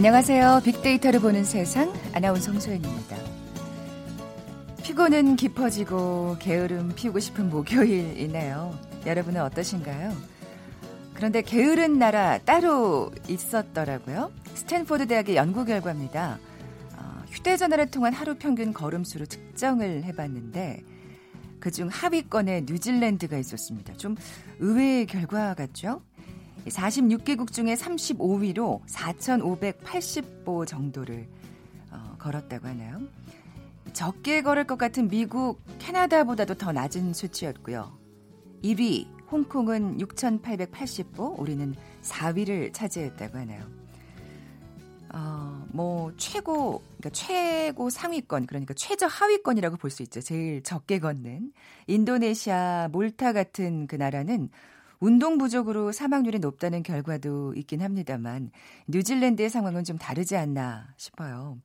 안녕하세요. 빅데이터를 보는 세상 아나운서 홍소연입니다. 피로는 깊어지고 게으름 피우고 싶은 목요일이네요. 여러분은 어떠신가요? 그런데 게으른 나라 따로 있었더라고요. 스탠포드 대학의 연구 결과입니다. 어, 휴대전화를 통한 하루 평균 걸음수로 측정을 해봤는데 그중 하위권에 뉴질랜드가 있었습니다. 좀 의외의 결과 같죠? 46개국 중에 35위로 4,580보 정도를 어, 걸었다고 하나요? 적게 걸을 것 같은 미국, 캐나다보다도 더 낮은 수치였고요. 1위 홍콩은 6,880보, 우리는 4위를 차지했다고 하나요? 어, 뭐 최고 그러니까 최고 상위권 그러니까 최저 하위권이라고 볼 수 있죠. 제일 적게 걷는 인도네시아, 몰타 같은 그 나라는 운동 부족으로 사망률이 높다는 결과도 있긴 합니다만 뉴질랜드의 상황은 좀 다르지 않나 싶어요.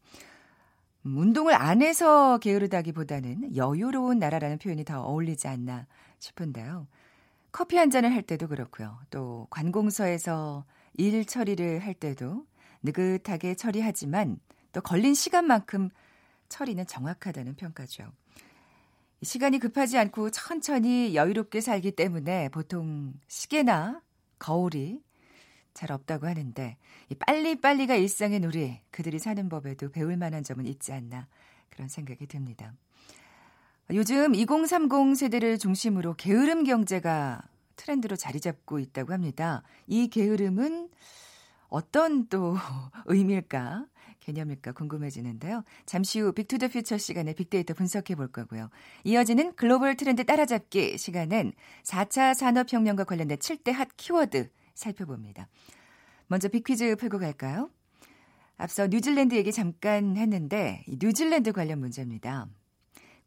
음, 운동을 안 해서 게으르다기보다는 여유로운 나라라는 표현이 더 어울리지 않나 싶은데요. 커피 한 잔을 할 때도 그렇고요. 또 관공서에서 일 처리를 할 때도 느긋하게 처리하지만 또 걸린 시간만큼 처리는 정확하다는 평가죠. 시간이 급하지 않고 천천히 여유롭게 살기 때문에 보통 시계나 거울이 잘 없다고 하는데 이 빨리빨리가 일상의 놀이 그들이 사는 법에도 배울 만한 점은 있지 않나 그런 생각이 듭니다. 요즘 2030 세대를 중심으로 게으름 경제가 트렌드로 자리 잡고 있다고 합니다. 이 게으름은 어떤 또 의미일까? 개념일까 궁금해지는데요. 잠시 후 Big to the Future 시간에 빅데이터 분석해 볼 거고요. 이어지는 글로벌 트렌드 따라잡기 시간은 4차 산업혁명과 관련된 7대 핫 키워드 살펴봅니다. 먼저 빅퀴즈 풀고 갈까요? 앞서 뉴질랜드 얘기 잠깐 했는데 뉴질랜드 관련 문제입니다.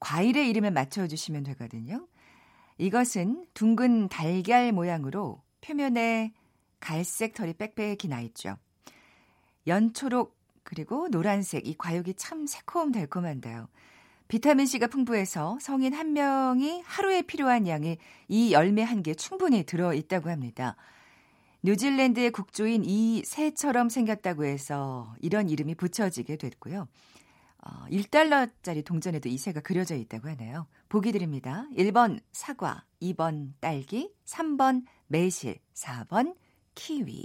과일의 이름을 맞춰주시면 되거든요. 이것은 둥근 달걀 모양으로 표면에 갈색 털이 빽빽히 나 있죠. 연초록 그리고 노란색 이 과육이 참 새콤달콤한데요. 비타민C가 풍부해서 성인 한 명이 하루에 필요한 양이 이 열매 한 개 충분히 들어 있다고 합니다. 뉴질랜드의 국조인 이 새처럼 생겼다고 해서 이런 이름이 붙여지게 됐고요. 어, 1달러짜리 동전에도 이 새가 그려져 있다고 하네요. 보기 드립니다. 1번 사과, 2번 딸기, 3번 매실, 4번 키위.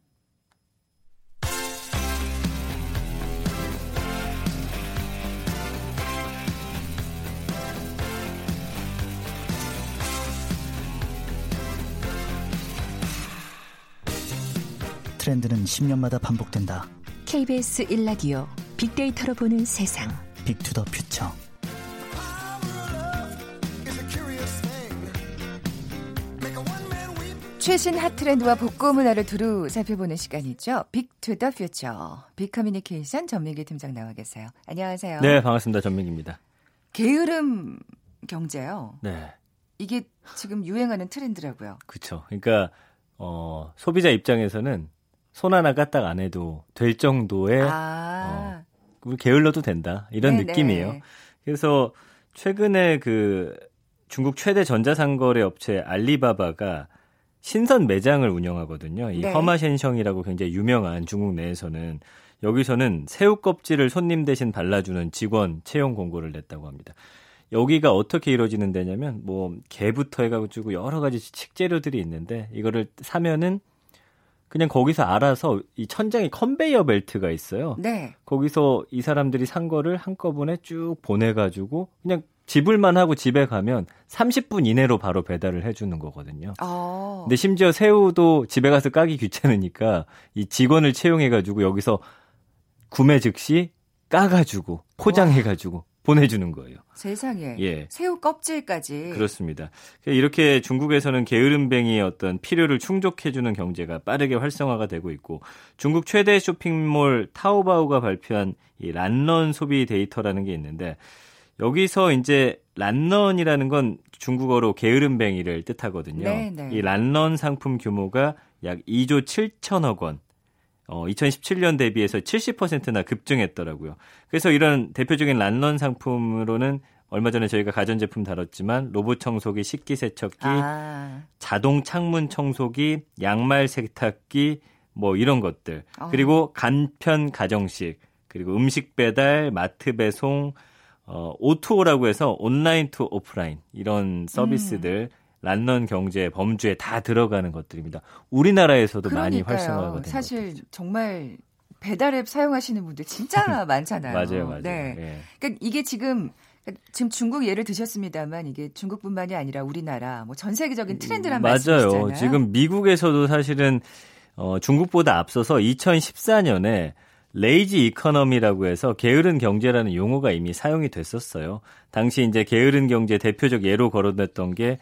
트렌드는 10년마다 반복된다. KBS 1라디오 빅데이터로 보는 세상. Big to the Future. 최신 핫 트렌드와 복고 문화를 두루 살펴보는 시간이죠. Big to the Future. 빅커뮤니케이션 전민기 팀장 나와 계세요. 안녕하세요. 네, 반갑습니다. 전민기입니다. 게으름 경제요. 네. 이게 지금 유행하는 트렌드라고요. 그렇죠. 그러니까 어, 소비자 입장에서는 손 하나 까딱 안 해도 될 정도의 아. 어, 게을러도 된다 이런 네네. 느낌이에요. 그래서 최근에 그 중국 최대 전자상거래 업체 알리바바가 신선 매장을 운영하거든요. 이 네. 허마셴성이라고 굉장히 유명한 중국 내에서는 여기서는 새우 껍질을 손님 대신 발라주는 직원 채용 공고를 냈다고 합니다. 여기가 어떻게 이루어지는 데냐면 뭐 게부터 해가지고 여러 가지 식재료들이 있는데 이거를 사면은 그냥 거기서 알아서 이 천장에 컨베이어 벨트가 있어요. 네. 거기서 이 사람들이 산 거를 한꺼번에 쭉 보내가지고 그냥 집을만 하고 집에 가면 30분 이내로 바로 배달을 해주는 거거든요. 어. 근데 심지어 새우도 집에 가서 까기 귀찮으니까 이 직원을 채용해가지고 여기서 구매 즉시 까가지고 포장해가지고 보내주는 거예요. 세상에. 예. 새우 껍질까지. 그렇습니다. 이렇게 중국에서는 게으름뱅이의 어떤 필요를 충족해주는 경제가 빠르게 활성화가 되고 있고 중국 최대 쇼핑몰 타오바오가 발표한 이 懒人 소비 데이터라는 게 있는데 여기서 이제 懒人이라는 건 중국어로 게으름뱅이를 뜻하거든요. 네, 네. 이 懒人 상품 규모가 약 2조 7천억 원. 어, 2017년 대비해서 70%나 급증했더라고요. 그래서 이런 대표적인 란런 상품으로는 얼마 전에 저희가 가전제품 다뤘지만 로봇 청소기, 식기 세척기, 아. 자동 창문 청소기, 양말 세탁기 뭐 이런 것들. 어. 그리고 간편 가정식, 그리고 음식 배달, 마트 배송, 어, O2O라고 해서 online to offline 이런 서비스들 음. 란런 경제 범주에 다 들어가는 것들입니다. 우리나라에서도 그러니까요. 많이 활성화가 된 사실. 정말 배달앱 사용하시는 분들 진짜 많잖아요. 맞아요, 맞아요. 네. 예. 그러니까 이게 지금 지금 중국 예를 드셨습니다만 이게 중국뿐만이 아니라 우리나라 뭐 전 세계적인 트렌드란 말씀이잖아요. 맞아요. 지금 미국에서도 사실은 어, 중국보다 앞서서 2014년에 레이지 이커너미라고 해서 게으른 경제라는 용어가 이미 사용이 됐었어요. 당시 이제 게으른 경제 대표적 예로 거론됐던 게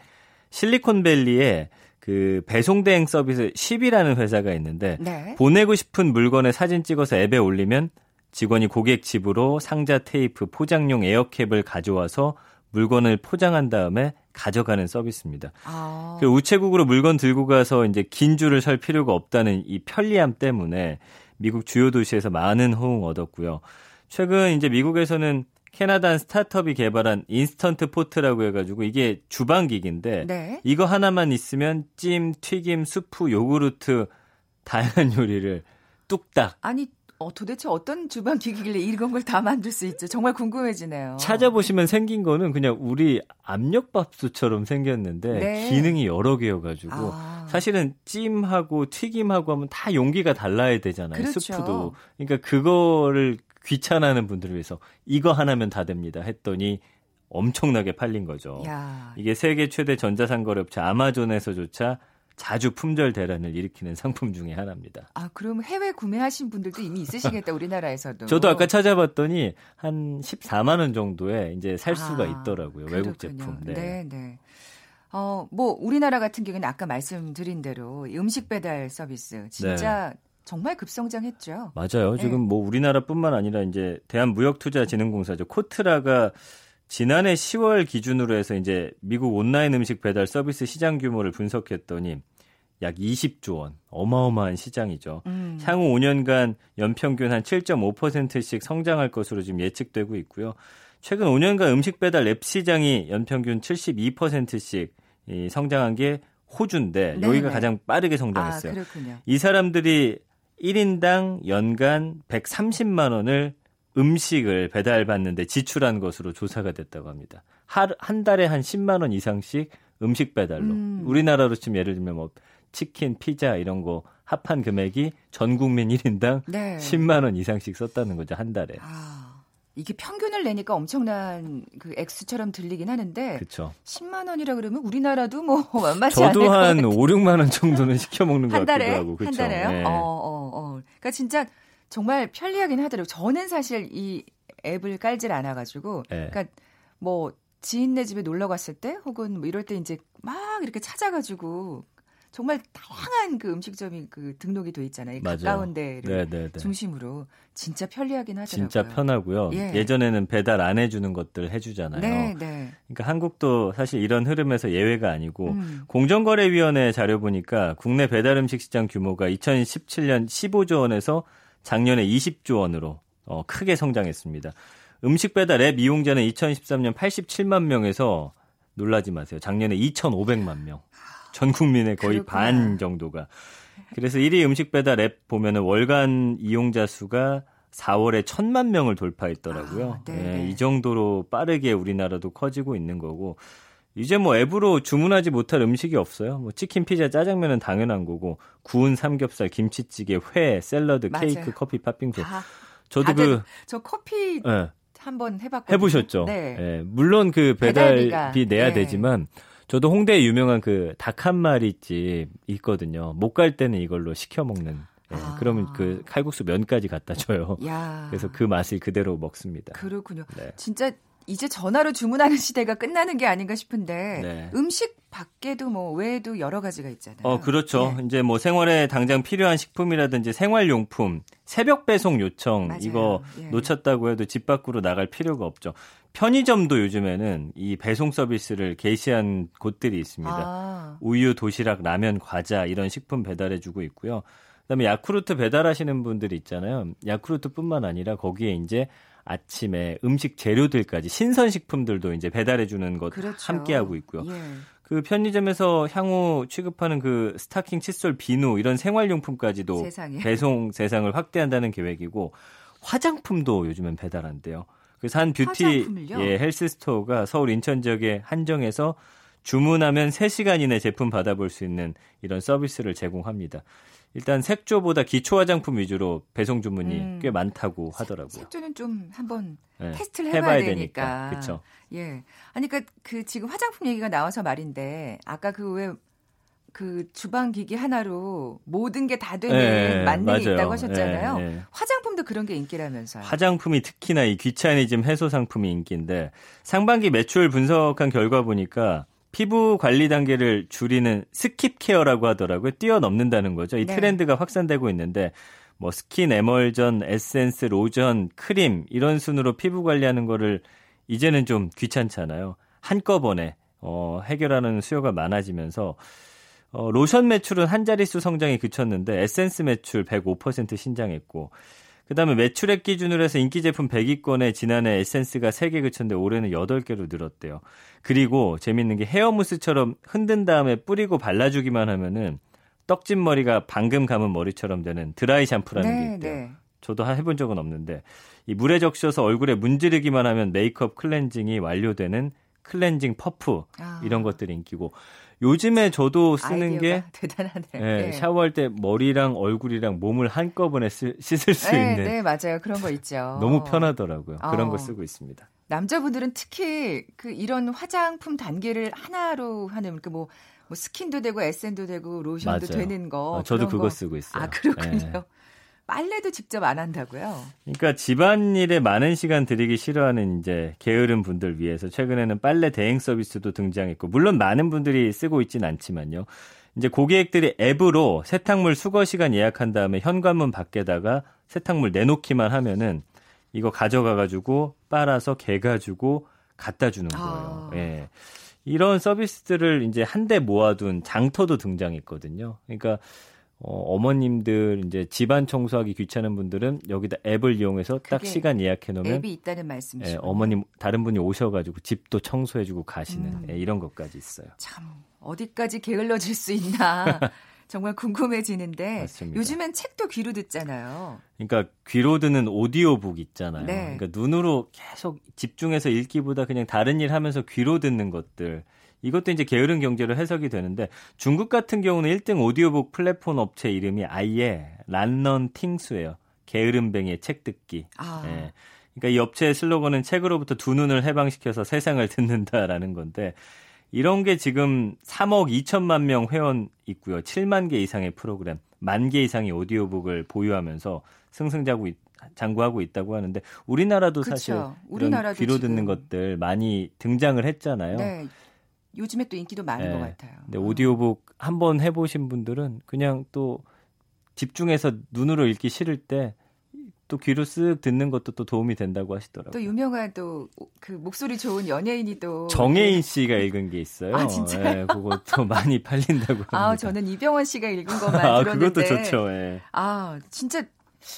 실리콘밸리에 그 배송 대행 서비스 10이라는 회사가 있는데 네. 보내고 싶은 물건을 사진 찍어서 앱에 올리면 직원이 고객 집으로 상자 테이프, 포장용 에어캡을 가져와서 물건을 포장한 다음에 가져가는 서비스입니다. 아. 그 우체국으로 물건 들고 가서 이제 긴 줄을 설 필요가 없다는 이 편리함 때문에 미국 주요 도시에서 많은 호응 얻었고요. 최근 이제 미국에서는 캐나다 스타트업이 개발한 Instant Pot이라고 해가지고 이게 주방기기인데 네. 이거 하나만 있으면 찜, 튀김, 수프, 요구르트 다양한 요리를 뚝딱 아니 어, 도대체 어떤 주방 기기길래 이런 걸 다 만들 수 있죠? 정말 궁금해지네요. 찾아보시면 생긴 거는 그냥 우리 압력밥솥처럼 생겼는데 네. 기능이 여러 개여가지고 아. 사실은 찜하고 튀김하고 하면 다 용기가 달라야 되잖아요. 그렇죠. 스프도. 그러니까 그거를 귀찮아하는 분들을 위해서 이거 하나면 다 됩니다. 했더니 엄청나게 팔린 거죠. 야. 이게 세계 최대 전자상거래업체 아마존에서조차 자주 품절 대란을 일으키는 상품 중의 하나입니다. 아, 그럼 해외 구매하신 분들도 이미 있으시겠다, 우리나라에서도. 저도 아까 찾아봤더니 한 14만 원 정도에 이제 살 수가 아, 있더라고요. 그렇군요. 외국 제품. 네. 네, 네. 어, 뭐 우리나라 같은 경우는 아까 말씀드린 대로 음식 배달 서비스 진짜 네. 정말 급성장했죠. 맞아요. 네. 지금 뭐 우리나라뿐만 아니라 이제 대한무역투자진흥공사죠. 코트라가 지난해 10월 기준으로 해서 이제 미국 온라인 음식 배달 서비스 시장 규모를 분석했더니 약 20조 원. 어마어마한 시장이죠. 음. 향후 5년간 연평균 한 7.5%씩 성장할 것으로 지금 예측되고 있고요. 최근 5년간 음식 배달 앱 시장이 연평균 72%씩 이 성장한 게 호주인데 네네. 여기가 가장 빠르게 성장했어요. 아, 이 사람들이 1인당 연간 130만 원을 음식을 배달받는데 지출한 것으로 조사가 됐다고 합니다. 한, 한 달에 한 10만 원 이상씩 음식 배달로. 음. 우리나라로 치면 예를 들면 뭐 치킨, 피자 이런 거 합한 금액이 전 국민 1인당 네. 10만 원 이상씩 썼다는 거죠, 한 달에. 아, 이게 평균을 내니까 엄청난 그 액수처럼 들리긴 하는데 그쵸. 10만 원이라 그러면 우리나라도 뭐 만만치 저도 한 5, 6만 원 정도는 시켜 먹는 것 같기도 하고. 그쵸? 한 달에요? 네. 어, 어, 어. 그러니까 진짜 정말 편리하긴 하더라고요. 저는 사실 이 앱을 깔질 않아 가지고, 네. 그러니까 뭐 지인네 집에 놀러 갔을 때 혹은 뭐 이럴 때 이제 막 이렇게 찾아가지고 정말 다양한 그 음식점이 그 등록이 돼 있잖아요. 맞아요. 가까운 데를 네네네. 중심으로 진짜 편리하긴 하더라고요. 진짜 편하고요. 예. 전에는 배달 안 해주는 것들 해주잖아요. 네, 네. 그러니까 한국도 사실 이런 흐름에서 예외가 아니고 음. 공정거래위원회 자료 보니까 국내 배달 음식 시장 규모가 2017년 15조 원에서 작년에 20조 원으로 어, 크게 성장했습니다. 음식 배달 앱 이용자는 2013년 87만 명에서 놀라지 마세요. 작년에 2,500만 명. 전 국민의 거의 그렇구나. 반 정도가. 그래서 1위 음식 배달 앱 보면은 월간 이용자 수가 4월에 1천만 명을 돌파했더라고요. 아, 네, 이 정도로 빠르게 우리나라도 커지고 있는 거고 이제 뭐 앱으로 주문하지 못할 음식이 없어요. 뭐 치킨, 피자, 짜장면은 당연한 거고 구운 삼겹살, 김치찌개, 회, 샐러드, 맞아요. 케이크, 커피, 팥빙수. 아, 저도 그 저 커피 네. 한번 해봤거든요. 해보셨죠? 네. 네. 물론 그 배달비 배달비가. 내야 네. 되지만 저도 홍대에 유명한 그 닭 한 마리 집 있거든요. 못 갈 때는 이걸로 시켜 먹는. 네, 아. 그러면 그 칼국수 면까지 갖다 줘요. 야. 그래서 그 맛을 그대로 먹습니다. 그렇군요. 네. 진짜 이제 전화로 주문하는 시대가 끝나는 게 아닌가 싶은데 네. 음식 밖에도 뭐 외에도 여러 가지가 있잖아요. 어 그렇죠. 네. 이제 뭐 생활에 당장 필요한 식품이라든지 생활용품, 새벽 배송 요청 맞아요. 이거 예. 놓쳤다고 해도 집 밖으로 나갈 필요가 없죠. 편의점도 요즘에는 이 배송 서비스를 개시한 곳들이 있습니다. 아. 우유, 도시락, 라면, 과자 이런 식품 배달해 주고 있고요. 그다음에 야쿠르트 배달하시는 분들이 있잖아요. 야쿠르트뿐만 아니라 거기에 이제 아침에 음식 재료들까지 신선식품들도 이제 배달해 주는 것 그렇죠. 함께 하고 있고요. 예. 그 편의점에서 향후 취급하는 그 스타킹, 칫솔, 비누 이런 생활용품까지도 세상에. 배송 세상을 확대한다는 계획이고 화장품도 요즘엔 배달한대요. 그래서 한 뷰티 화장품을요? 예, health store가 서울 인천 지역에 한정해서 주문하면 3시간 이내 제품 받아볼 수 있는 이런 서비스를 제공합니다. 일단 색조보다 기초 화장품 위주로 배송 주문이 음. 꽤 많다고 하더라고요. 색조는 좀 한번 네. 테스트를 해봐야, 해봐야 되니까. 그렇죠. 예. 아니 그러니까 그 지금 화장품 얘기가 나와서 말인데 아까 그왜그 주방 기기 하나로 모든 게 다 되는 네, 만능이 맞아요. 있다고 하셨잖아요. 네, 네. 화장품도 그런 게 인기라면서요. 화장품이 특히나 이 귀차니즘 해소 상품이 인기인데 상반기 매출 분석한 결과 보니까 피부 관리 단계를 줄이는 skip care라고 하더라고요. 뛰어넘는다는 거죠. 이 네. 트렌드가 확산되고 있는데 뭐 스킨 에멀전, 에센스, 로션, 크림 이런 순으로 피부 관리하는 거를 이제는 좀 귀찮잖아요. 한꺼번에 어, 해결하는 수요가 많아지면서 어, 로션 매출은 한 자릿수 성장이 그쳤는데 에센스 매출 105% 신장했고 그다음에 매출액 기준으로 해서 인기 제품 100위권에 지난해 에센스가 3개 그쳤는데 올해는 8개로 늘었대요. 그리고 재밌는 게 헤어 무스처럼 흔든 다음에 뿌리고 발라주기만 하면은 떡진 머리가 방금 감은 머리처럼 되는 드라이 샴푸라는 네, 게 있대요. 네. 저도 해본 적은 없는데 이 물에 적셔서 얼굴에 문지르기만 하면 메이크업 클렌징이 완료되는 클렌징 퍼프 아. 이런 것들이 인기고 요즘에 저도 쓰는 게 대단하네요. 예, 네. 샤워할 때 머리랑 얼굴이랑 몸을 한꺼번에 쓰, 씻을 수 네, 있는. 네, 맞아요. 그런 거 있죠. 너무 편하더라고요. 어. 그런 거 쓰고 있습니다. 남자분들은 특히 그 이런 화장품 단계를 하나로 하는 그뭐 뭐 스킨도 되고 에센도 되고 로션도 맞아요. 되는 거. 아, 저도 그거 거. 쓰고 있어요. 아, 그렇군요. 네. 빨래도 직접 안 한다고요? 그러니까 집안일에 많은 시간 들이기 싫어하는 이제 게으른 분들 위해서 최근에는 빨래 대행 서비스도 등장했고 물론 많은 분들이 쓰고 있지는 않지만요. 이제 고객들이 앱으로 세탁물 수거 시간 예약한 다음에 현관문 밖에다가 세탁물 내놓기만 하면은 이거 가져가 가지고 빨아서 개 가지고 갖다 주는 거예요. 아. 예. 이런 서비스들을 이제 한데 모아둔 장터도 등장했거든요. 그러니까 어, 어머님들 이제 집안 청소하기 귀찮은 분들은 여기다 앱을 이용해서 딱 시간 예약해 놓으면 앱이 있다는 말씀이시죠. 예, 어머님 다른 분이 오셔가지고 집도 청소해주고 가시는 음. 예, 이런 것까지 있어요. 참 어디까지 게을러질 수 있나 정말 궁금해지는데 맞습니다. 요즘엔 책도 귀로 듣잖아요. 그러니까 귀로 듣는 오디오북 있잖아요. 네. 그러니까 눈으로 계속 집중해서 읽기보다 그냥 다른 일 하면서 귀로 듣는 것들. 이것도 이제 게으른 경제로 해석이 되는데 중국 같은 경우는 1등 오디오북 플랫폼 업체 이름이 아예 란넌 팅스예요. 게으름뱅이의 책 듣기. 아. 예. 그러니까 이 업체의 슬로건은 책으로부터 두 눈을 해방시켜서 세상을 듣는다라는 건데 이런 게 지금 3억 2천만 명 회원 있고요. 7만 개 이상의 프로그램, 만 개 이상의 오디오북을 보유하면서 승승장구 장구하고 있다고 하는데 우리나라도 그쵸. 사실 우리나라도 귀로. 듣는 것들 많이 등장을 했잖아요. 네. 요즘에 또 인기도 많은 네. 것 같아요. 네, 오디오북 한번 해보신 분들은 그냥 또 집중해서 눈으로 읽기 싫을 때 또 귀로 쓱 듣는 것도 또 도움이 된다고 하시더라고요. 또 유명한 또 그 목소리 좋은 연예인이 또 정혜인 씨가 읽은 게 있어요. 아 진짜요? 네, 그것도 많이 팔린다고 합니다. 아 저는 이병헌 씨가 읽은 것만 아, 들었는데. 그것도 좋죠. 예. 아 진짜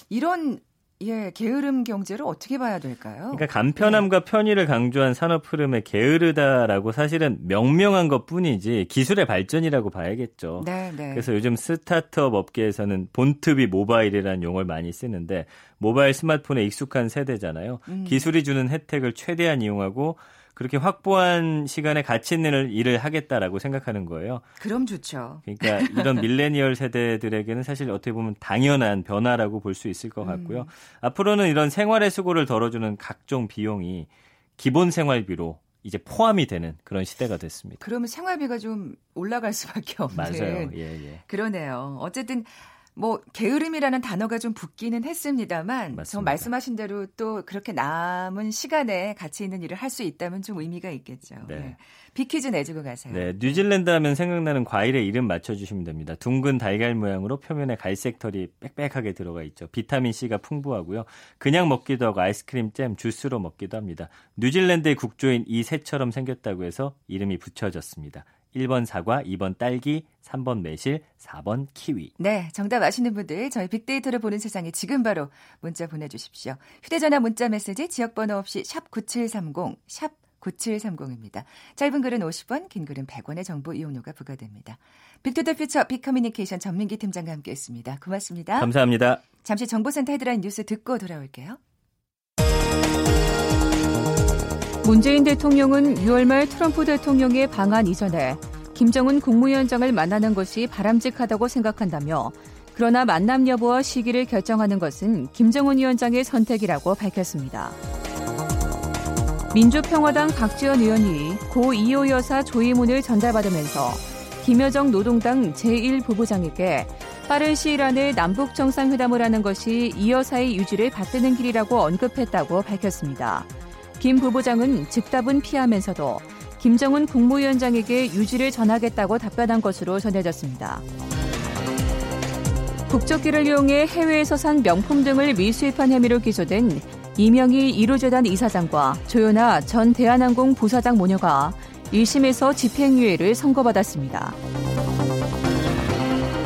이런 예, 게으름 경제를 어떻게 봐야 될까요? 그러니까 간편함과 네. 편의를 강조한 산업 흐름에 게으르다라고 사실은 명명한 것 뿐이지 기술의 발전이라고 봐야겠죠. 네, 네. 그래서 요즘 스타트업 업계에서는 본투비 모바일이라는 용어를 많이 쓰는데 모바일 스마트폰에 익숙한 세대잖아요. 음. 기술이 주는 혜택을 최대한 이용하고 그렇게 확보한 시간에 가치 있는 일을 하겠다라고 생각하는 거예요. 그럼 좋죠. 그러니까 이런 밀레니얼 세대들에게는 사실 어떻게 보면 당연한 변화라고 볼 수 있을 것 같고요. 음. 앞으로는 이런 생활의 수고를 덜어주는 각종 비용이 기본 생활비로 이제 포함이 되는 그런 시대가 됐습니다. 그러면 생활비가 좀 올라갈 수밖에 없는. 맞아요. 예, 예. 그러네요. 어쨌든 뭐 게으름이라는 단어가 좀 붙기는 했습니다만 맞습니다. 저 말씀하신 대로 또 그렇게 남은 시간에 가치 있는 일을 할 수 있다면 좀 의미가 있겠죠. 네. 네. 빅퀴즈 내주고 가세요. 네, 뉴질랜드 하면 생각나는 과일의 이름 맞춰주시면 됩니다. 둥근 달걀 모양으로 표면에 갈색 털이 빽빽하게 들어가 있죠. 비타민 C가 풍부하고요. 그냥 먹기도 하고 아이스크림, 잼, 주스로 먹기도 합니다. 뉴질랜드의 국조인 이 새처럼 생겼다고 해서 이름이 붙여졌습니다. 1번 사과, 2번 딸기, 3번 매실, 4번 키위. 네, 정답 아시는 분들 저희 빅데이터로 보는 세상에 지금 바로 문자 보내주십시오. 휴대전화 문자 메시지 지역번호 없이 샵 9730, 샵 9730입니다. 짧은 글은 50원, 긴 글은 100원의 정보 이용료가 부과됩니다. Big to the Future 빅커뮤니케이션 전민기 팀장과 함께했습니다. 고맙습니다. 감사합니다. 잠시 정보센터 헤드라인 뉴스 듣고 돌아올게요. 문재인 대통령은 6월 말 트럼프 대통령의 방한 이전에 김정은 국무위원장을 만나는 것이 바람직하다고 생각한다며 그러나 만남 여부와 시기를 결정하는 것은 김정은 위원장의 선택이라고 밝혔습니다. 민주평화당 박지원 의원이 고 이호 여사 조의문을 전달받으면서 김여정 노동당 제1부부장에게 빠른 시일 안에 남북 정상회담을 하는 것이 이 여사의 유지를 받드는 길이라고 언급했다고 밝혔습니다. 김 부부장은 즉답은 피하면서도 김정은 국무위원장에게 유지를 전하겠다고 답변한 것으로 전해졌습니다. 국적기를 이용해 해외에서 산 명품 등을 미수입한 혐의로 기소된 이명희 1호재단 이사장과 조연아 전 대한항공 부사장 모녀가 1심에서 집행유예를 선고받았습니다.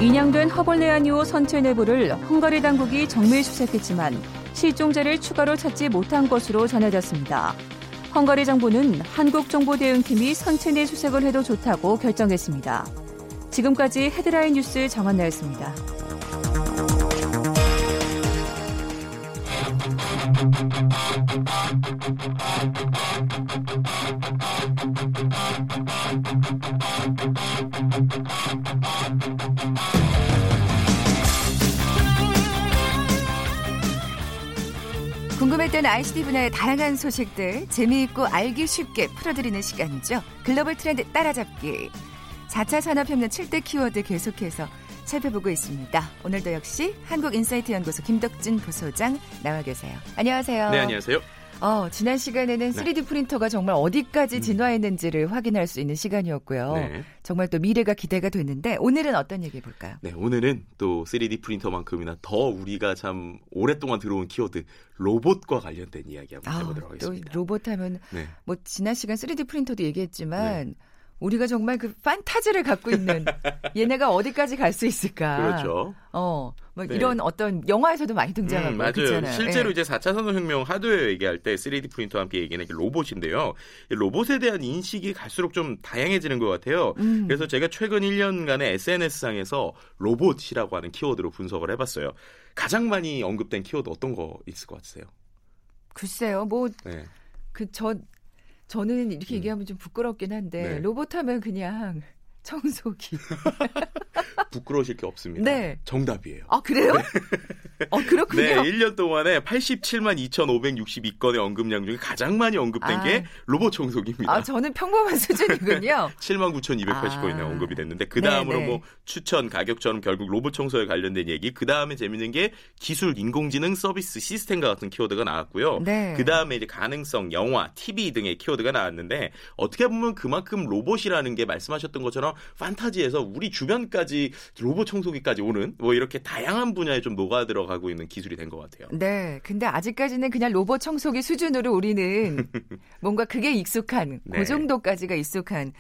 인양된 허벌레아니오 선체 내부를 헝가리 당국이 정밀 수색했지만 실종자를 추가로 찾지 못한 것으로 전해졌습니다. 헝가리 정부는 한국 정보 대응팀이 선체 내 수색을 해도 좋다고 결정했습니다. 지금까지 헤드라인 뉴스 정한나였습니다. 궁금했던 ICT 분야의 다양한 소식들 재미있고 알기 쉽게 풀어드리는 시간이죠. 글로벌 트렌드 따라잡기. 4차 산업혁명 7대 키워드 계속해서 살펴보고 있습니다. 오늘도 역시 한국인사이트 연구소 김덕진 부소장 나와 계세요. 안녕하세요. 네, 안녕하세요. 어, 지난 시간에는 3D 프린터가 정말 어디까지 진화했는지를 확인할 수 있는 시간이었고요. 네. 정말 또 미래가 기대가 됐는데 오늘은 어떤 얘기 볼까요? 네, 오늘은 또 3D 프린터만큼이나 더 우리가 참 오랫동안 들어온 키워드 로봇과 관련된 이야기 한번 해보도록 또 하겠습니다. 로봇 하면 네. 뭐 지난 시간 3D 프린터도 얘기했지만 우리가 정말 그 판타지를 갖고 있는 얘네가 어디까지 갈 수 있을까? 그렇죠. 어, 뭐 네. 이런 어떤 영화에서도 많이 등장하고 음, 맞아요. 그렇잖아요. 실제로 예. 이제 4차 산업혁명 하드웨어 얘기할 때 3D 프린터와 함께 얘기하는 게 로봇인데요. 이 로봇에 대한 인식이 갈수록 좀 다양해지는 것 같아요. 음. 그래서 제가 최근 1년간의 SNS상에서 로봇이라고 하는 키워드로 분석을 해봤어요. 가장 많이 언급된 키워드 어떤 거 있을 것 같으세요? 글쎄요, 뭐 네. 그저 저는 이렇게 음. 얘기하면 좀 부끄럽긴 한데 네. 로봇 하면 그냥 청소기. 부끄러우실 게 없습니다. 네. 정답이에요. 아 그래요? 어 그렇군요. 네, 1년 동안에 87만 2,562건의 언급량 중에 가장 많이 언급된 아. 게 로봇 청소기입니다. 아 저는 평범한 수준이군요. 7만 9,280건이나 아. 언급이 됐는데 그 다음으로 네네. 뭐 추천 가격처럼 결국 로봇 청소에 관련된 얘기 그 다음에 재밌는 게 기술 인공지능 서비스 시스템과 같은 키워드가 나왔고요. 네. 그 다음에 이제 가능성 영화 TV 등의 키워드가 나왔는데 어떻게 보면 그만큼 로봇이라는 게 말씀하셨던 것처럼 판타지에서 우리 주변까지 로봇 청소기까지 오는 뭐 이렇게 다양한 분야에 좀 녹아 들어가고 있는 기술이 된 것 같아요. 네, 근데 아직까지는 그냥 로봇 청소기 수준으로 우리는 뭔가 그게 익숙한 네. 그 정도까지가 익숙한.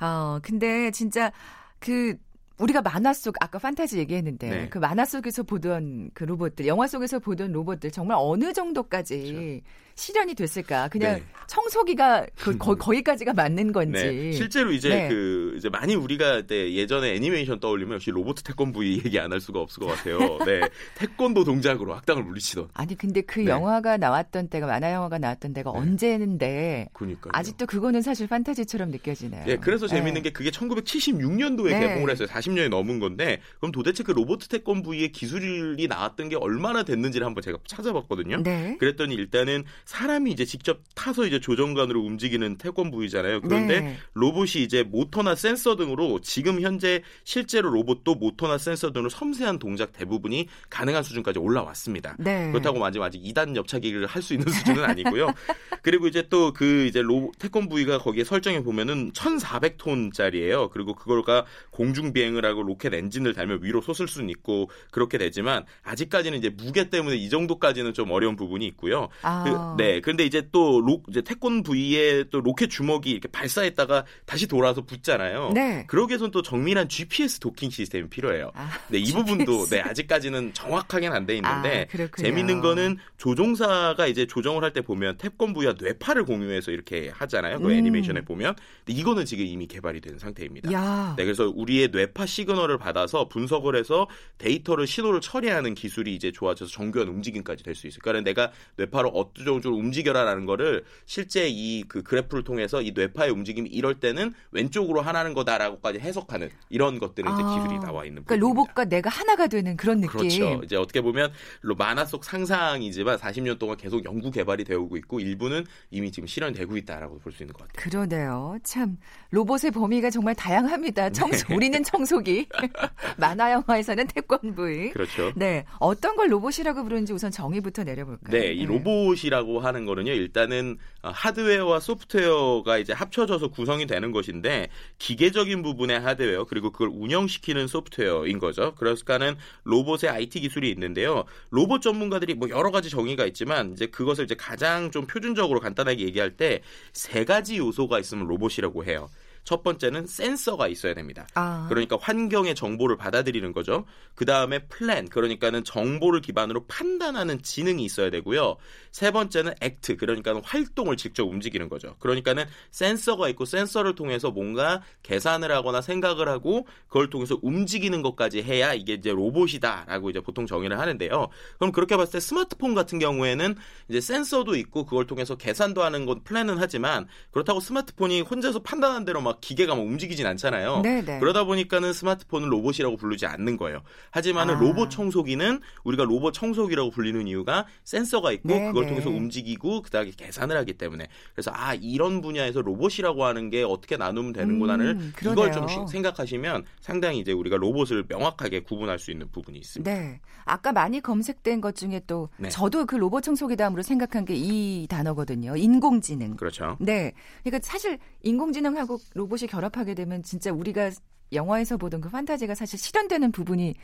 어, 근데 진짜 그 우리가 만화 속 아까 판타지 얘기했는데 네. 그 만화 속에서 보던 그 로봇들, 영화 속에서 보던 로봇들 정말 어느 정도까지 실현이 됐을까? 그냥 네. 청소기가 그, 거, 거기까지가 맞는 건지. 네, 실제로 이제 네. 그 이제 많이 우리가 때 예전에 애니메이션 떠올리면 역시 로봇 태권부 얘기 안 할 수가 없을 것 같아요. 네, 태권도 동작으로 악당을 물리치던. 아니 근데 그 네. 영화가 나왔던 때가 만화 영화가 나왔던 때가 네. 언제인데 그니까요. 아직도 그거는 사실 판타지처럼 느껴지네요. 예, 그래서 재밌는 네. 게 그게 1976년도에 네. 개봉을 했어요. 40년이 넘은 건데 그럼 도대체 그 로봇 태권부의 기술이 나왔던 게 얼마나 됐는지를 한번 제가 찾아봤거든요. 네. 그랬더니 일단은 사람이 이제 직접 타서 이제 조정관으로 움직이는 태권부이잖아요. 그런데 네. 로봇이 이제 모터나 센서 등으로 지금 현재 실제로 로봇도 모터나 센서 등으로 섬세한 동작 대부분이 가능한 수준까지 올라왔습니다. 네. 그렇다고 아직 아직 2단 옆차기를 할 수 있는 수준은 아니고요. 그리고 이제 또 그 이제 로 태권 부위가 거기에 설정해 보면은 1,400톤짜리예요. 그리고 그걸가 공중 비행을 하고 로켓 엔진을 달면 위로 솟을 수는 있고 그렇게 되지만 아직까지는 이제 무게 때문에 이 정도까지는 좀 어려운 부분이 있고요. 아. 그 네. 그런데 이제 또 로, 이제 태권브이에 또 로켓 주먹이 이렇게 발사했다가 다시 돌아서 붙잖아요. 네. 그러기 위해서는 또 정밀한 GPS 도킹 시스템이 필요해요. 아, 네, 이. 부분도 네, 아직까지는 정확하게는 안 돼 있는데 아, 그렇군요. 재밌는 거는 조종사가 이제 조종을 할 때 보면 태권브이와 뇌파를 공유해서 이렇게 하잖아요. 그 음. 애니메이션에 보면. 근데 이거는 지금 이미 개발이 된 상태입니다. 야. 네, 그래서 우리의 뇌파 시그널을 받아서 분석을 해서 데이터를 신호를 처리하는 기술이 이제 좋아져서 정교한 움직임까지 될 수 있어요. 그러니까 내가 뇌파를 어떤 쪽으로 움직여라라는 거를 실제 이 그 그래프를 통해서 이 뇌파의 움직임이 이럴 때는 왼쪽으로 하라는 거다라고까지 해석하는 이런 것들이 이제 아. 기술이 나와 있는 그러니까 부분입니다. 로봇과 내가 하나가 되는 그런 느낌. 그렇죠. 이제 어떻게 보면 로- 만화 속 상상이지만 40년 동안 계속 연구 개발이 되어 오고 있고 일부는 이미 지금 실현되고 있다라고 볼 수 있는 것 같아요. 그러네요. 참 로봇의 범위가 정말 다양합니다. 청소, 네. 우리는 청소기, 만화 영화에서는 태권브이. 그렇죠. 네, 어떤 걸 로봇이라고 부르는지 우선 정의부터 내려볼까요? 네, 이 로봇이라고 하는 거는요, 일단은 어, 하드웨어와 소프트웨어가 이제 합쳐져서 구성이 되는 것인데, 기계적인 부분의 하드웨어, 그리고 그걸 운영시키는 소프트웨어인 거죠. 그러니까는 로봇의 IT 기술이 있는데요. 로봇 전문가들이 뭐 여러 가지 정의가 있지만, 이제 그것을 이제 가장 좀 표준적으로 간단하게 얘기할 때, 세 가지 요소가 있으면 로봇이라고 해요. 첫 번째는 센서가 있어야 됩니다. 아, 그러니까 환경의 정보를 받아들이는 거죠. 그 다음에 플랜, 그러니까는 정보를 기반으로 판단하는 지능이 있어야 되고요. 세 번째는 act, 그러니까는 활동을 직접 움직이는 거죠. 그러니까는 센서가 있고 센서를 통해서 뭔가 계산을 하거나 생각을 하고 그걸 통해서 움직이는 것까지 해야 이게 이제 로봇이다라고 이제 보통 정의를 하는데요. 그럼 그렇게 봤을 때 스마트폰 같은 경우에는 이제 센서도 있고 그걸 통해서 계산도 하는 건 플랜은 하지만 그렇다고 스마트폰이 혼자서 판단한 대로 막 기계가 막 움직이진 않잖아요. 네네. 그러다 보니까는 스마트폰은 로봇이라고 부르지 않는 거예요. 하지만은 아. 로봇 청소기는 우리가 로봇 청소기라고 불리는 이유가 센서가 있고 네, 그걸 네. 통해서 움직이고 그다음에 계산을 하기 때문에 그래서 아 이런 분야에서 로봇이라고 하는 게 어떻게 나누면 되는구나를 음, 이걸. 좀 시- 생각하시면 상당히 이제 우리가 로봇을 명확하게 구분할 수 있는 부분이 있습니다. 네. 아까 많이 검색된 것 중에 또 네. 저도 그 로봇 청소기 다음으로 생각한 게 이 단어거든요. 인공지능. 그렇죠. 네. 그러니까 사실 인공지능하고 로봇이 결합하게 되면 진짜 우리가 영화에서 보던 그 판타지가 사실 실현되는 부분이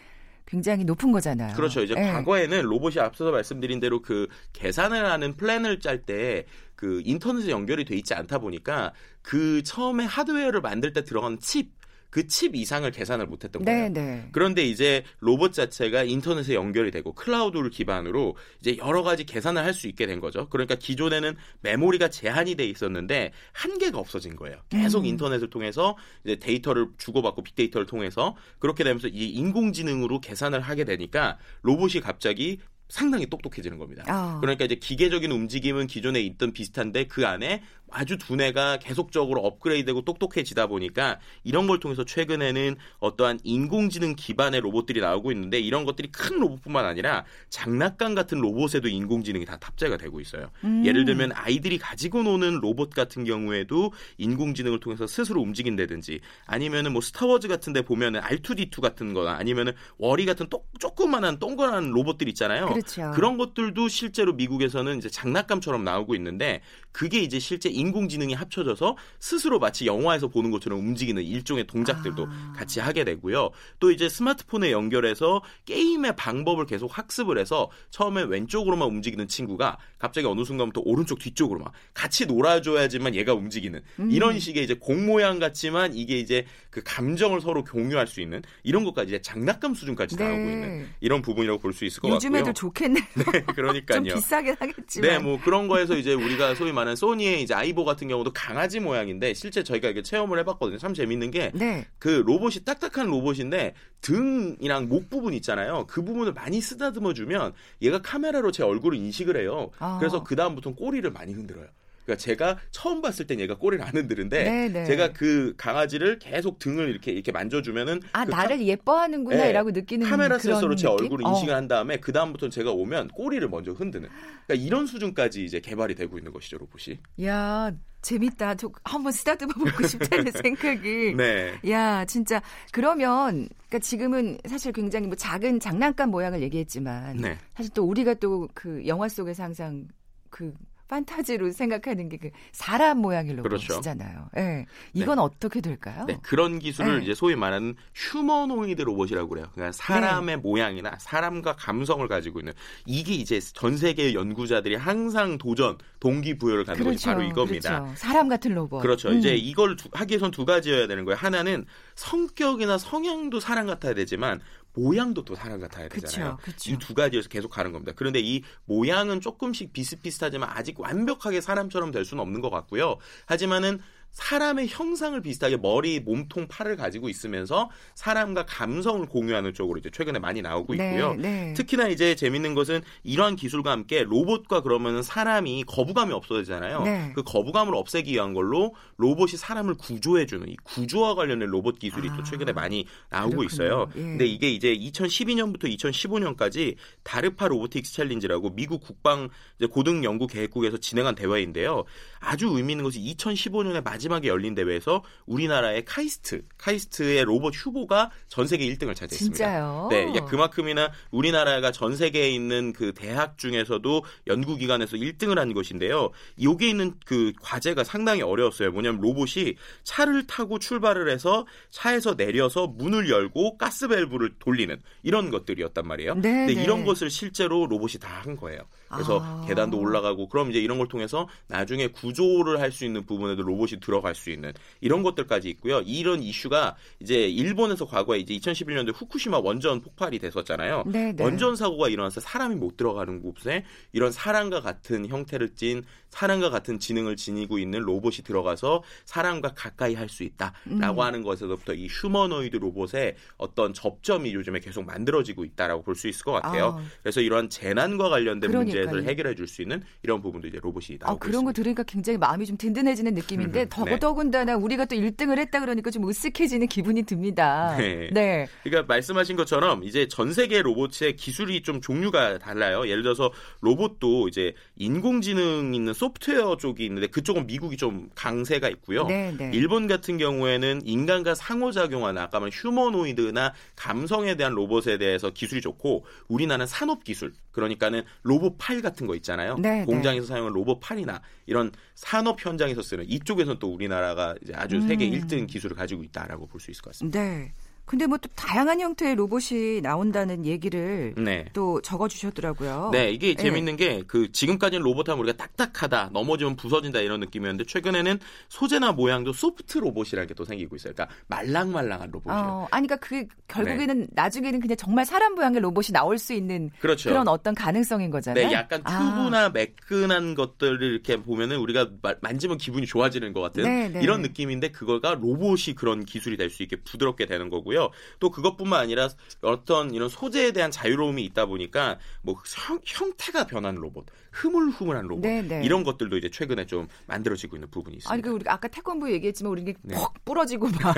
굉장히 높은 거잖아요. 그렇죠. 이제 네. 과거에는 로봇이 앞서서 말씀드린 대로 그 계산을 하는 플랜을 짤 때 그 인터넷에 연결이 돼 있지 않다 보니까 그 처음에 하드웨어를 만들 때 들어간 칩, 그 칩 이상을 계산을 못 했던 거예요. 네, 네. 그런데 이제 로봇 자체가 인터넷에 연결이 되고 클라우드를 기반으로 이제 여러 가지 계산을 할 수 있게 된 거죠. 그러니까 기존에는 메모리가 제한이 돼 있었는데 한계가 없어진 거예요. 계속 음. 인터넷을 통해서 이제 데이터를 주고받고 빅데이터를 통해서 그렇게 되면서 이 인공지능으로 계산을 하게 되니까 로봇이 갑자기 상당히 똑똑해지는 겁니다. 아. 그러니까 이제 기계적인 움직임은 기존에 있던 비슷한데 그 안에 아주 두뇌가 계속적으로 업그레이드되고 똑똑해지다 보니까 이런 걸 통해서 최근에는 어떠한 인공지능 기반의 로봇들이 나오고 있는데 이런 것들이 큰 로봇뿐만 아니라 장난감 같은 로봇에도 인공지능이 다 탑재가 되고 있어요. 음. 예를 들면 아이들이 가지고 노는 로봇 같은 경우에도 인공지능을 통해서 스스로 움직인다든지 아니면은 뭐 스타워즈 같은 데 보면은 R2D2 같은 거나 아니면은 워리 같은 똑, 조그만한 동그란 로봇들 있잖아요. 그렇죠. 그런 것들도 실제로 미국에서는 이제 장난감처럼 나오고 있는데 그게 이제 실제 인공지능이 합쳐져서 스스로 마치 영화에서 보는 것처럼 움직이는 일종의 동작들도 아. 같이 하게 되고요. 또 이제 스마트폰에 연결해서 게임의 방법을 계속 학습을 해서 처음에 왼쪽으로만 움직이는 친구가 갑자기 어느 순간부터 오른쪽 뒤쪽으로 막 같이 놀아줘야지만 얘가 움직이는 음. 이런 식의 이제 공 모양 같지만 이게 이제 그 감정을 서로 공유할 수 있는 이런 것까지 장난감 수준까지 네. 나오고 있는 이런 부분이라고 볼 수 있을 것 요즘 같고요. 애들 좋겠네요. 네, 좀 그러니까요. 비싸긴 하겠지만. 네, 뭐 그런 거에서 이제 우리가 소위 말하는 소니의 이제 아이보 같은 경우도 강아지 모양인데 실제 저희가 이게 체험을 해봤거든요. 참 재밌는 게 네. 그 로봇이 딱딱한 로봇인데 등이랑 목 부분 있잖아요. 그 부분을 많이 쓰다듬어 주면 얘가 카메라로 제 얼굴을 인식을 해요. 아. 그래서 그 다음부터는 꼬리를 많이 흔들어요. 그러니까 제가 처음 봤을 땐 얘가 꼬리를 안 흔드는데 네, 네. 제가 그 강아지를 계속 등을 이렇게 이렇게 만져주면은 아, 그 나를 예뻐하는구나 네. 이라고 느끼는 카메라 센서로 제? 얼굴을 어. 인식을 한 다음에 그 다음부터는 제가 오면 꼬리를 먼저 흔드는. 그러니까 이런 수준까지 이제 개발이 되고 있는 것이죠 로봇이. 야, 재밌다. 저 한번 쓰다듬어 보고 싶다는 생각이. 네. 야, 진짜 그러면 그러니까 지금은 사실 굉장히 뭐 작은 장난감 모양을 얘기했지만 네. 사실 또 우리가 또 그 영화 속에서 항상 그 판타지로 생각하는 게 그 사람 모양의 그렇죠. 로봇이잖아요. 예. 이건 어떻게 될까요? 네, 그런 기술을 네. 이제 소위 말하는 휴머노이드 로봇이라고 그래요. 그러니까 사람의 네. 모양이나 사람과 감성을 가지고 있는 이게 이제 전 세계 연구자들이 항상 도전 동기부여를 갖는 것이 바로 이겁니다. 그렇죠. 사람 같은 로봇. 그렇죠. 음. 이제 이걸 두- 하기 위해선 두 가지여야 되는 거예요. 하나는 성격이나 성향도 사람 같아야 되지만 모양도 또 사람 같아야 되잖아요. 이 두 가지에서 계속 가는 겁니다. 그런데 이 모양은 조금씩 비슷비슷하지만 아직 완벽하게 사람처럼 될 수는 없는 것 같고요. 하지만은 사람의 형상을 비슷하게 머리, 몸통, 팔을 가지고 있으면서 사람과 감성을 공유하는 쪽으로 이제 최근에 많이 나오고 있고요. 네, 네. 특히나 이제 재밌는 것은 이러한 기술과 함께 로봇과 그러면 사람이 거부감이 없어지잖아요. 네. 그 거부감을 없애기 위한 걸로 로봇이 사람을 구조해주는 이 구조와 관련된 로봇 기술이 아, 또 최근에 많이 나오고 그렇군요. 있어요. 예. 근데 이게 이제 2012년부터 2015년까지 다르파 로보틱스 챌린지라고 미국 국방 이제 고등 연구 계획국에서 진행한 대회인데요. 아주 의미 있는 것이 2015년에 마지 막에 열린 대회에서 우리나라의 카이스트, 카이스트의 로봇 휴보가 전 세계 1등을 차지했습니다. 진짜요? 네, 그만큼이나 우리나라가 전 세계에 있는 그 대학 중에서도 연구기관에서 1등을 한 것인데요. 여기에 있는 그 과제가 상당히 어려웠어요. 뭐냐면 로봇이 차를 타고 출발을 해서 차에서 내려서 문을 열고 가스 밸브를 돌리는 이런 것들이었단 말이에요. 네, 근데 네. 이런 것을 실제로 로봇이 다 한 거예요. 그래서 아. 계단도 올라가고 그럼 이제 이런 걸 통해서 나중에 구조를 할 수 있는 부분에도 로봇이 들어갈 수 있는 이런 것들까지 있고요. 이런 이슈가 이제 일본에서 과거에 이제 2011년도에 후쿠시마 원전 폭발이 됐었잖아요. 네, 네. 원전 사고가 일어나서 사람이 못 들어가는 곳에 이런 사람과 같은 형태를 띤 사람과 같은 지능을 지니고 있는 로봇이 들어가서 사람과 가까이 할 수 있다라고 음. 하는 것에서부터 이 휴머노이드 로봇의 어떤 접점이 요즘에 계속 만들어지고 있다라고 볼 수 있을 것 같아요. 아. 그래서 이러한 재난과 관련된 그러니까요. 문제를 해결해 줄 수 있는 이런 부분도 이제 로봇이 나오고 아, 그런 거 있습니다. 들으니까 굉장히 마음이 좀 든든해지는 느낌인데 네. 더더군다나 우리가 또 1등을 했다 그러니까 좀 으쓱해지는 기분이 듭니다. 네. 네. 그러니까 말씀하신 것처럼 이제 전 세계 로봇의 기술이 좀 종류가 달라요. 예를 들어서 로봇도 이제 인공지능 있는 소프트웨어 쪽이 있는데 그쪽은 미국이 좀 강세가 있고요. 네, 네. 일본 같은 경우에는 인간과 상호작용하는 아까 말한 휴머노이드나 감성에 대한 로봇에 대해서 기술이 좋고 우리나라는 산업 기술 그러니까는 로봇 팔 같은 거 있잖아요. 네, 공장에서 사용하는 로봇 팔이나 이런 산업 현장에서 쓰는 이쪽에서는 또 우리나라가 이제 아주 세계 음. 1등 기술을 가지고 있다라고 볼 수 있을 것 같습니다. 네. 근데 뭐 또 다양한 형태의 로봇이 나온다는 얘기를 네. 또 적어 주셨더라고요. 네, 이게 네. 재밌는 게 그 지금까지는 로봇하면 우리가 딱딱하다, 넘어지면 부서진다 이런 느낌이었는데 최근에는 소재나 모양도 소프트 로봇이라는 게또 생기고 있어요. 그러니까 말랑말랑한 로봇이에요. 어, 아니 그러니까 그 결국에는 네. 나중에는 그냥 정말 사람 모양의 로봇이 나올 수 있는 그렇죠. 그런 어떤 가능성인 거잖아요. 네, 약간 아. 튜브나 매끈한 것들을 이렇게 보면은 우리가 마- 만지면 기분이 좋아지는 것 같은 네, 네. 이런 느낌인데 그거가 로봇이 그런 기술이 될 수 있게 부드럽게 되는 거고요. 또 그것뿐만 아니라 어떤 이런 소재에 대한 자유로움이 있다 보니까 뭐 형, 형태가 변하는 로봇, 흐물흐물한 로봇 네, 네. 이런 것들도 이제 최근에 좀 만들어지고 있는 부분이 있습니다. 아니 그 우리가 아까 태권도 얘기했지만 우리 이게 네. 퍽 부러지고 막,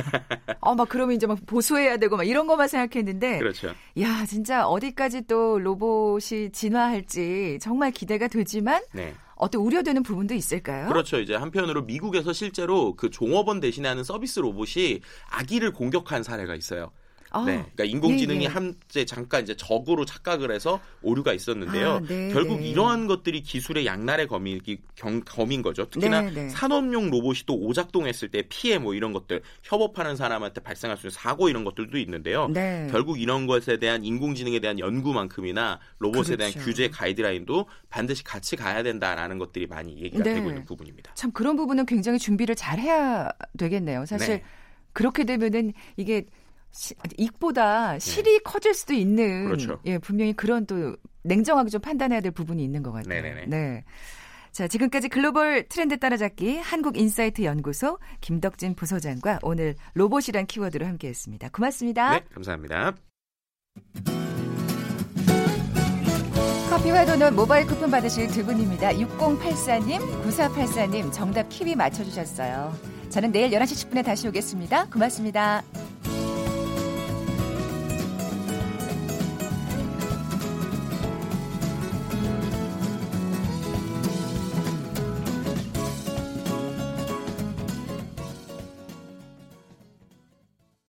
어, 막 그러면 이제 막 보수해야 되고 막 이런 것만 생각했는데, 그렇죠. 야 진짜 어디까지 또 로봇이 진화할지 정말 기대가 되지만 네. 어떤 우려되는 부분도 있을까요? 그렇죠. 이제 한편으로 미국에서 실제로 그 종업원 대신에 하는 서비스 로봇이 아기를 공격한 사례가 있어요. 아, 네. 그러니까 인공지능이 네, 네. 한제 잠깐 이제 적으로 착각을 해서 오류가 있었는데요. 아, 네, 결국 네. 이러한 것들이 기술의 양날의 검이 경, 검인 거죠. 특히나 네, 네. 산업용 로봇이 또 오작동했을 때 피해 뭐 이런 것들 협업하는 사람한테 발생할 수 있는 사고 이런 것들도 있는데요. 네. 결국 이런 것에 대한 인공지능에 대한 연구만큼이나 로봇에 대한 그렇죠. 규제 가이드라인도 반드시 같이 가야 된다라는 것들이 많이 얘기가 네. 되고 있는 부분입니다. 참 그런 부분은 굉장히 준비를 잘 해야 되겠네요. 사실 네. 그렇게 되면은 이게 시- 익보다 실이 커질 수도 있는 네. 그렇죠. 예, 분명히 그런 또 냉정하게 좀 판단해야 될 부분이 있는 것 같아요. 네네네. 네. 자, 지금까지 글로벌 트렌드 따라잡기 한국인사이트 연구소 김덕진 부소장과 오늘 로봇이란 키워드로 함께 했습니다. 고맙습니다. 네, 감사합니다. 커피와 도넛 모바일 쿠폰 받으실 두 분입니다. 6084님, 9484님 정답 키위 맞춰주셨어요. 저는 내일 11시 10분에 다시 오겠습니다. 고맙습니다.